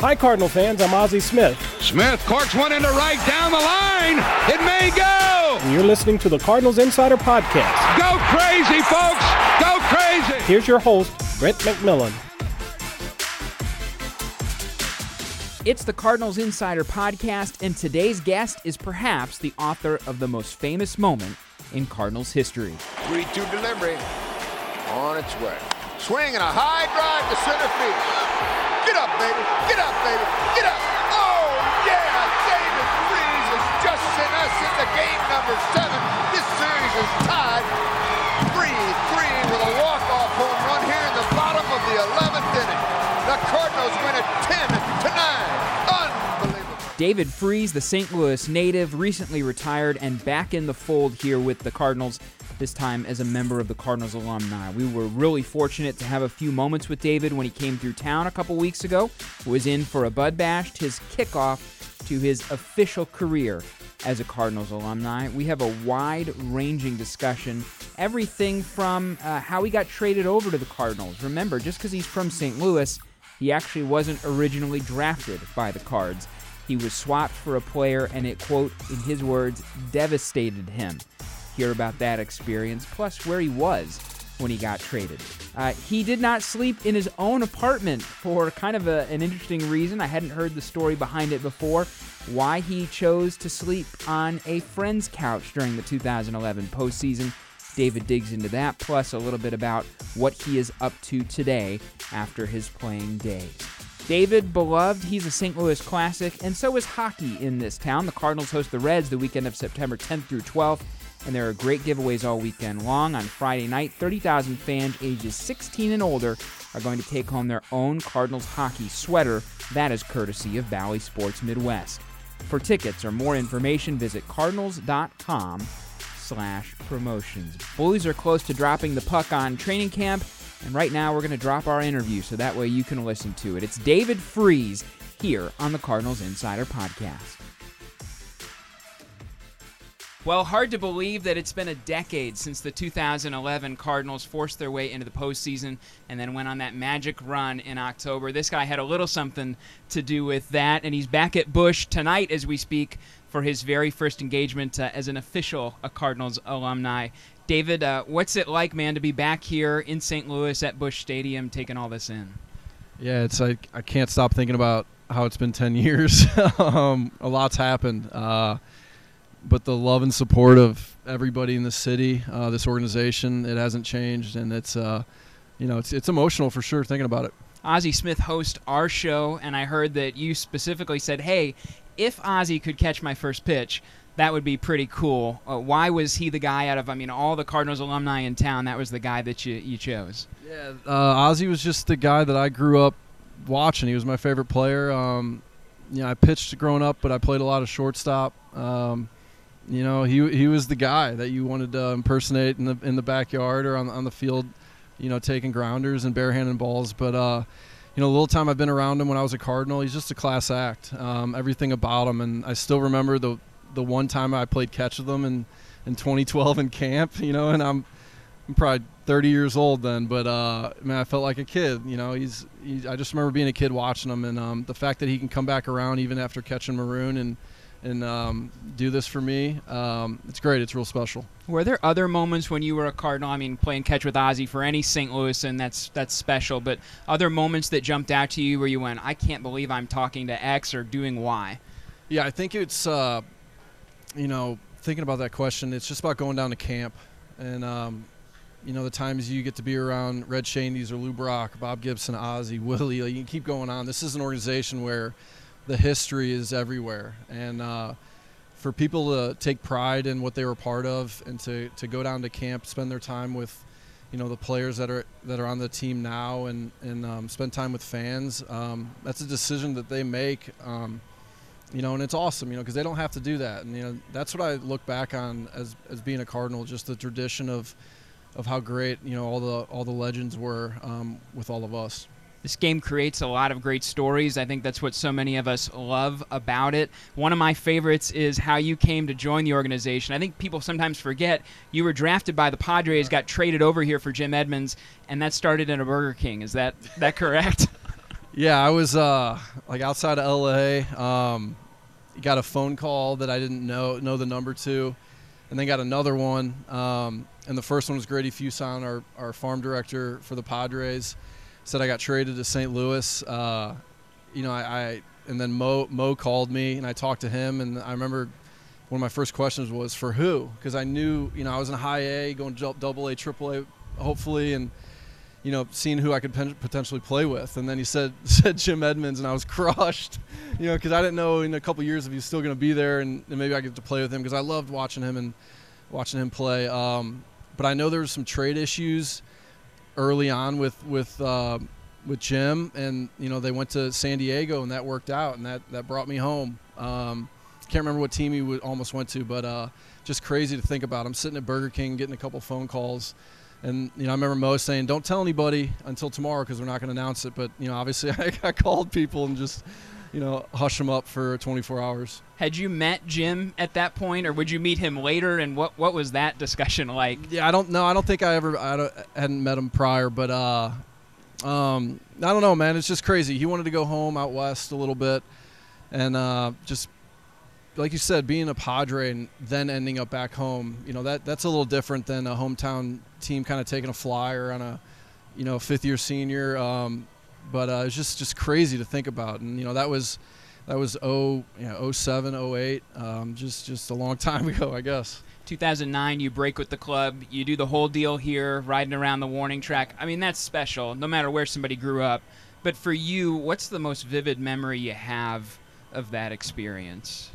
Hi, Cardinal fans. I'm Ozzie Smith. Smith corks one into right down the line. It may go. And you're listening to the Cardinals Insider Podcast. Go crazy, folks. Go crazy. Here's your host, Brent McMillan. It's the Cardinals Insider Podcast, and today's guest is perhaps the author of the most famous moment in Cardinals history. 3 2 delivery on its way. Swing and a high drive to center field. Get up, baby. Get up, baby. Get up. Oh, yeah. David Freese has just sent us into game number seven. This series is tied 3 3 with a walk-off home run here in the bottom of the 11th inning. The Cardinals win it 10 to 9. Unbelievable. David Freese, the St. Louis native, recently retired and back in the fold here with the Cardinals, this time as a member of the Cardinals alumni. We were really fortunate to have a few moments with David when he came through town a couple weeks ago, was in for a Bud Bash, his kickoff to his official career as a Cardinals alumni. We have a wide ranging discussion, everything from uh, how he got traded over to the Cardinals. Remember, just because he's from St. Louis, he actually wasn't originally drafted by the Cards. He was swapped for a player, and it, quote, in his words, devastated him. Hear about that experience, plus where he was when he got traded. Uh, he did not sleep in his own apartment for kind of a, an interesting reason. I hadn't heard the story behind it before. Why he chose to sleep on a friend's couch during the 2011 postseason. David digs into that, plus a little bit about what he is up to today after his playing days. David, beloved, he's a St. Louis classic, and so is hockey in this town. The Cardinals host the Reds the weekend of September 10th through 12th, and there are great giveaways all weekend long. On Friday night, 30,000 fans ages 16 and older are going to take home their own Cardinals hockey sweater. That is courtesy of Valley Sports Midwest. For tickets or more information, visit cardinals.com slash promotions. Blues are close to dropping the puck on training camp, and right now we're going to drop our interview so that way you can listen to it. It's David Freese here on the Cardinals Insider Podcast. Well, hard to believe that it's been a decade since the 2011 Cardinals forced their way into the postseason and then went on that magic run in October. This guy had a little something to do with that, and he's back at Busch tonight as we speak for his very first engagement uh, as an official a Cardinals alumni. David, uh, what's it like, man, to be back here in St. Louis at Busch Stadium taking all this in? Yeah, it's like I can't stop thinking about how it's been 10 years. um, a lot's happened. Uh, but the love and support of everybody in the city, uh, this organization, it hasn't changed, and it's uh, you know it's it's emotional for sure thinking about it. Ozzie Smith hosts our show, and I heard that you specifically said, "Hey, if Ozzie could catch my first pitch." That would be pretty cool. Uh, why was he the guy out of, I mean, all the Cardinals alumni in town? That was the guy that you, you chose. Yeah, uh, Ozzie was just the guy that I grew up watching. He was my favorite player. Um, you know, I pitched growing up, but I played a lot of shortstop. Um, you know, he he was the guy that you wanted to impersonate in the in the backyard or on on the field, you know, taking grounders and barehanded balls. But uh, you know, the little time I've been around him when I was a Cardinal, he's just a class act. Um, everything about him, and I still remember the the one time I played catch with him in in 2012 in camp. You know, and I'm I'm probably 30 years old then, but uh, man, I felt like a kid. You know, he's, he's I just remember being a kid watching him, and um, the fact that he can come back around even after catching maroon and and um, do this for me. Um, it's great. It's real special. Were there other moments when you were a Cardinal? I mean, playing catch with Ozzie for any St. Louis, and that's that's special. But other moments that jumped out to you where you went, "I can't believe I'm talking to X or doing Y." Yeah, I think it's uh, you know thinking about that question. It's just about going down to camp, and um, you know the times you get to be around Red Schoendienst or Lou Brock, Bob Gibson, Ozzie, Willie. You can keep going on. This is an organization where the history is everywhere, and uh, for people to take pride in what they were part of, and to, to go down to camp, spend their time with, you know, the players that are that are on the team now, and and um, spend time with fans. Um, that's a decision that they make. Um, you know, and it's awesome, you know, because they don't have to do that, and you know, that's what I look back on as as being a Cardinal, just the tradition of of how great you know all the all the legends were um, with all of us. This game creates a lot of great stories. I think that's what so many of us love about it. One of my favorites is how you came to join the organization. I think people sometimes forget you were drafted by the Padres, got traded over here for Jim Edmonds, and that started in a Burger King. Is that that correct? Yeah, I was uh, like outside of LA. Um, got a phone call that I didn't know know the number to, and then got another one. Um, and the first one was Grady Fuson, our our farm director for the Padres, said I got traded to St. Louis. Uh, you know, I, I and then Mo Mo called me and I talked to him, and I remember one of my first questions was for who because I knew you know I was in high A, going to double A, triple A, hopefully, and you know, seeing who I could potentially play with. And then he said said Jim Edmonds, and I was crushed, you know, because I didn't know in a couple years if he's still going to be there, and, and, maybe I get to play with him because I loved watching him and watching him play. Um, but I know there was some trade issues early on with with uh, with Jim, and you know they went to San Diego, and that worked out, and that that brought me home. Um, can't remember what team he w- almost went to, but uh, just crazy to think about. I'm sitting at Burger King getting a couple phone calls and you know, I remember Mo saying, "Don't tell anybody until tomorrow because we're not going to announce it." But you know, obviously, I, I called people and just you know hush them up for 24 hours. Had you met Jim at that point, or would you meet him later? And what what was that discussion like? Yeah, I don't know. I don't think I ever I hadn't met him prior, but uh, um, I don't know, man. It's just crazy. He wanted to go home out west a little bit, and uh, just like you said, being a Padre and then ending up back home, you know that that's a little different than a hometown team kind of taking a flyer on a, you know, fifth year senior. Um, but uh, it's just just crazy to think about, and you know that was that was 0, you know, 07, 08, um, just just a long time ago, I guess. 2009, you break with the club. You do the whole deal here, riding around the warning track. I mean, that's special, no matter where somebody grew up. But for you, what's the most vivid memory you have of that experience?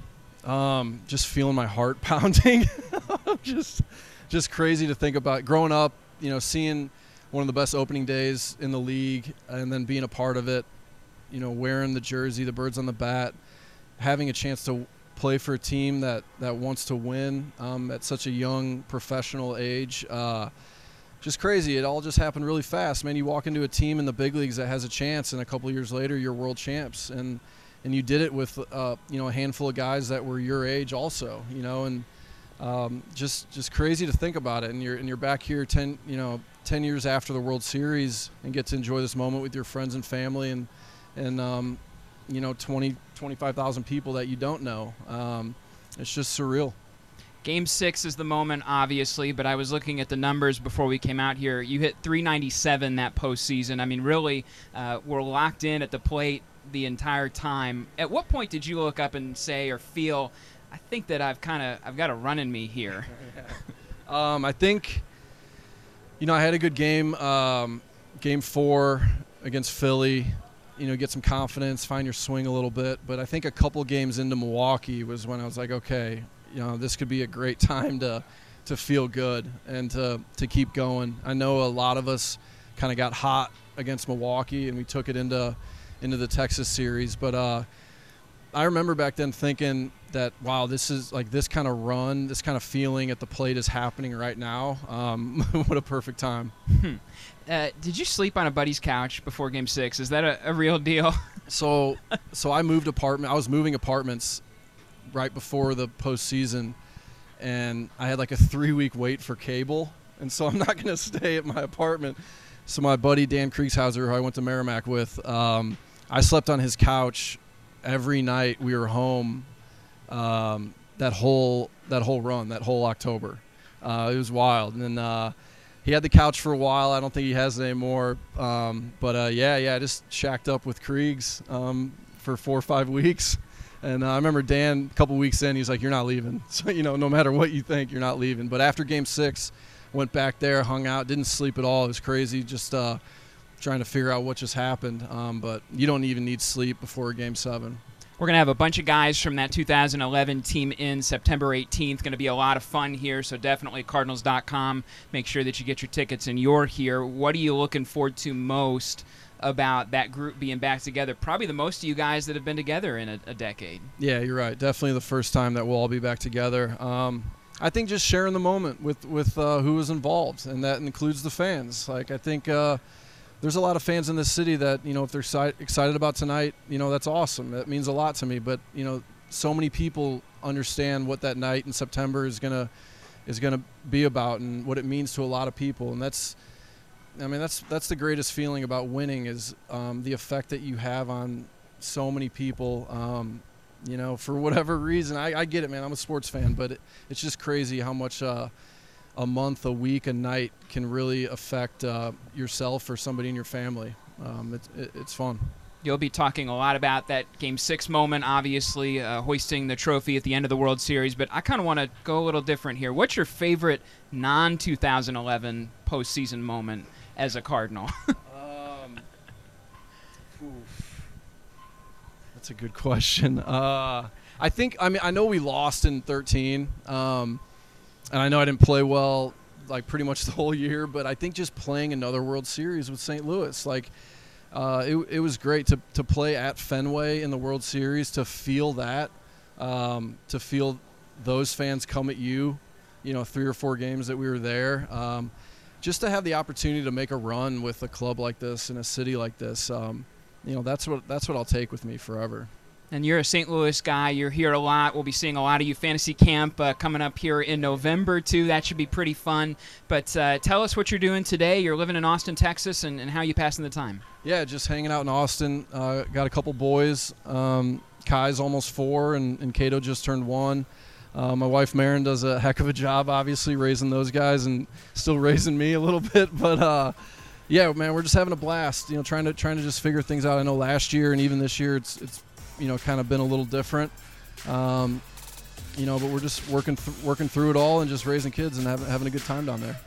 Um, just feeling my heart pounding. just, just crazy to think about. Growing up, you know, seeing one of the best opening days in the league, and then being a part of it. You know, wearing the jersey, the birds on the bat, having a chance to play for a team that that wants to win um, at such a young professional age. Uh, just crazy. It all just happened really fast, man. You walk into a team in the big leagues that has a chance, and a couple years later, you're world champs, and and you did it with uh, you know a handful of guys that were your age also you know and um, just just crazy to think about it and you're and you're back here 10 you know 10 years after the World Series and get to enjoy this moment with your friends and family and and um, you know 20 25,000 people that you don't know um, it's just surreal Game six is the moment, obviously, but I was looking at the numbers before we came out here. You hit 397 that postseason. I mean, really, uh, we're locked in at the plate the entire time. At what point did you look up and say or feel, I think that I've kind of I've got a run in me here? um, I think, you know, I had a good game, um, game four against Philly. You know, get some confidence, find your swing a little bit. But I think a couple games into Milwaukee was when I was like, okay, you know, this could be a great time to to feel good and to to keep going. I know a lot of us kind of got hot against Milwaukee and we took it into into the Texas series. But uh, I remember back then thinking that wow, this is like this kind of run, this kind of feeling at the plate is happening right now. Um, what a perfect time. Hmm. Uh, did you sleep on a buddy's couch before Game Six? Is that a, a real deal? so, so I moved apartment. I was moving apartments right before the postseason, and I had like a three week wait for cable, and so I'm not going to stay at my apartment. So my buddy Dan Kriegshauser, who I went to Meramec with, um, I slept on his couch every night we were home. Um, that whole that whole run, that whole October, uh, it was wild. And then uh, he had the couch for a while. I don't think he has it anymore. Um, but uh, yeah, yeah, I just shacked up with Kriegs um, for four or five weeks. And uh, I remember Dan a couple weeks in, he's like, "You're not leaving." So you know, no matter what you think, you're not leaving. But after Game Six, went back there, hung out, didn't sleep at all. It was crazy. Just uh, trying to figure out what just happened. Um, but you don't even need sleep before Game Seven. We're going to have a bunch of guys from that 2011 team in September 18th. Going to be a lot of fun here, so definitely Cardinals.com. Make sure that you get your tickets and you're here. What are you looking forward to most about that group being back together? Probably the most of you guys that have been together in a, a decade. Yeah, you're right. Definitely the first time that we'll all be back together. Um, I think just sharing the moment with with uh, who was involved, and that includes the fans. Like I think. Uh, there's a lot of fans in this city that you know if they're excited about tonight, you know that's awesome. That means a lot to me. But you know, so many people understand what that night in September is gonna is gonna be about and what it means to a lot of people, and that's I mean, that's that's the greatest feeling about winning is um, the effect that you have on so many people. Um, you know, for whatever reason, I, I, get it, man. I'm a sports fan, but it, it's just crazy how much uh, a month, a week, a night can really affect uh, yourself or somebody in your family. Um, it, it, it's fun. You'll be talking a lot about that Game Six moment, obviously uh, hoisting the trophy at the end of the World Series. But I kind of want to go a little different here. What's your favorite non-2011 postseason moment as a Cardinal? um, that's a good question. Uh, I think I mean I know we lost in 13, um, and I know I didn't play well like pretty much the whole year. But I think just playing another World Series with St. Louis, like. Uh, it, it was great to, to play at Fenway in the World Series, to feel that, um, to feel those fans come at you, you know, three or four games that we were there. Um, just to have the opportunity to make a run with a club like this in a city like this, um, you know, that's what that's what I'll take with me forever. And you're a St. Louis guy. You're here a lot. We'll be seeing a lot of you fantasy camp uh, coming up here in November too. That should be pretty fun. But uh, tell us what you're doing today. You're living in Austin, Texas, and, and how you passing the time? Yeah, just hanging out in Austin. Uh, got a couple boys. Um, Kai's almost four, and, and Cato just turned one. Uh, my wife Marin does a heck of a job, obviously raising those guys and still raising me a little bit. But uh, yeah, man, we're just having a blast. You know, trying to trying to just figure things out. I know last year and even this year, it's it's you know kind of been a little different. Um, you know, but we're just working th- working through it all and just raising kids and having having a good time down there.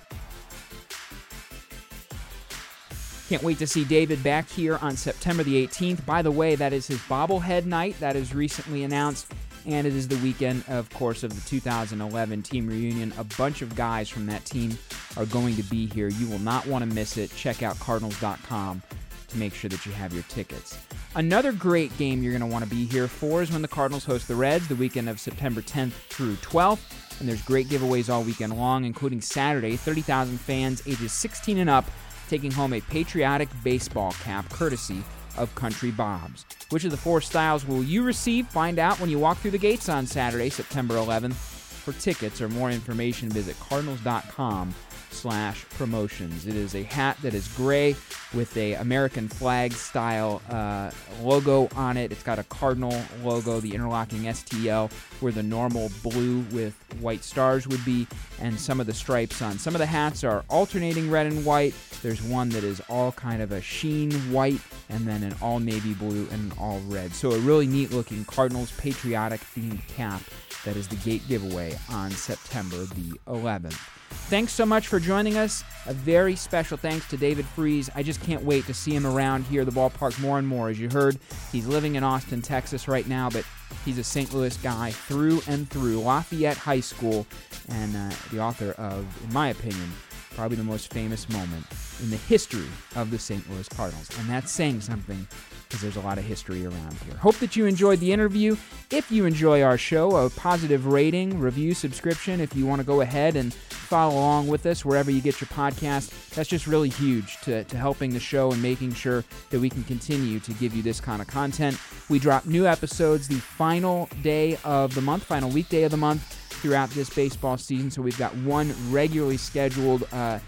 Can't wait to see David back here on September the 18th. By the way, that is his bobblehead night that is recently announced and it is the weekend, of course, of the 2011 team reunion. A bunch of guys from that team are going to be here. You will not want to miss it. Check out Cardinals.com to make sure that you have your tickets. Another great game you're going to want to be here for is when the Cardinals host the Reds the weekend of September 10th through 12th. And there's great giveaways all weekend long, including Saturday. 30,000 fans ages 16 and up taking home a patriotic baseball cap courtesy of Country Bob's. Which of the four styles will you receive? Find out when you walk through the gates on Saturday, September 11th. For tickets or more information, visit cardinals.com slash promotions. It is a hat that is gray with a American flag style uh, logo on it. It's got a cardinal logo, the interlocking STL, where the normal blue with white stars would be, and some of the stripes on some of the hats are alternating red and white. There's one that is all kind of a sheen white, and then an all navy blue and an all red. So a really neat looking Cardinals patriotic themed cap that is the gate giveaway on September the 11th. Thanks so much for joining us. A very special thanks to David Freese. I just can't wait to see him around here, at the ballpark, more and more. As you heard, he's living in Austin, Texas right now, but he's a St. Louis guy through and through. Lafayette High School, and uh, the author of, in my opinion, probably the most famous moment in the history of the St. Louis Cardinals. And that's saying something because there's a lot of history around here. Hope that you enjoyed the interview. If you enjoy our show, a positive rating, review, subscription, if you want to go ahead and follow along with us wherever you get your podcast, that's just really huge to, to helping the show and making sure that we can continue to give you this kind of content. We drop new episodes the final day of the month, final weekday of the month throughout this baseball season. So we've got one regularly scheduled uh,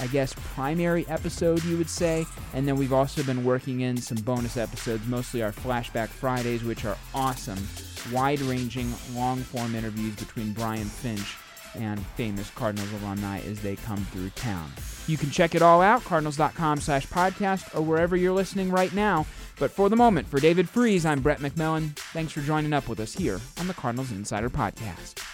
I guess, primary episode, you would say. And then we've also been working in some bonus episodes, mostly our Flashback Fridays, which are awesome, wide ranging, long form interviews between Brian Finch and famous Cardinals alumni as they come through town. You can check it all out, cardinals.com slash podcast, or wherever you're listening right now. But for the moment, for David Freese, I'm Brett McMillan. Thanks for joining up with us here on the Cardinals Insider Podcast.